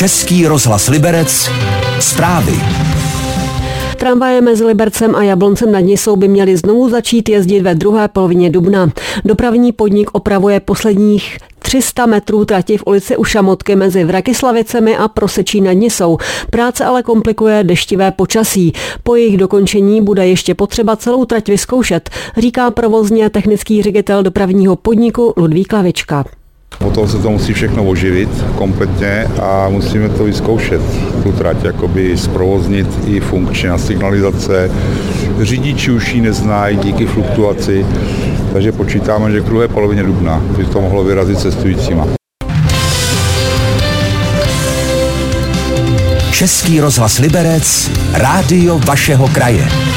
Český rozhlas Liberec, zprávy. Tramvaje mezi Libercem a Jabloncem nad Nisou by měly znovu začít jezdit ve druhé polovině dubna. Dopravní podnik opravuje posledních 300 metrů trati v ulici u Šamotky mezi Vrakislavicemi a Prosečí nad Nisou. Práce ale komplikuje deštivé počasí. Po jejich dokončení bude ještě potřeba celou trať vyzkoušet, říká provozně technický ředitel dopravního podniku Ludvík Klavička. Potom se to musí všechno oživit kompletně a musíme to vyzkoušet, tu trať jakoby zprovoznit i funkčně na signalizace. Řidiči už ji neznají díky fluktuaci, takže počítáme, že k druhé polovině dubna by to mohlo vyrazit cestujícíma. Český rozhlas Liberec, rádio vašeho kraje.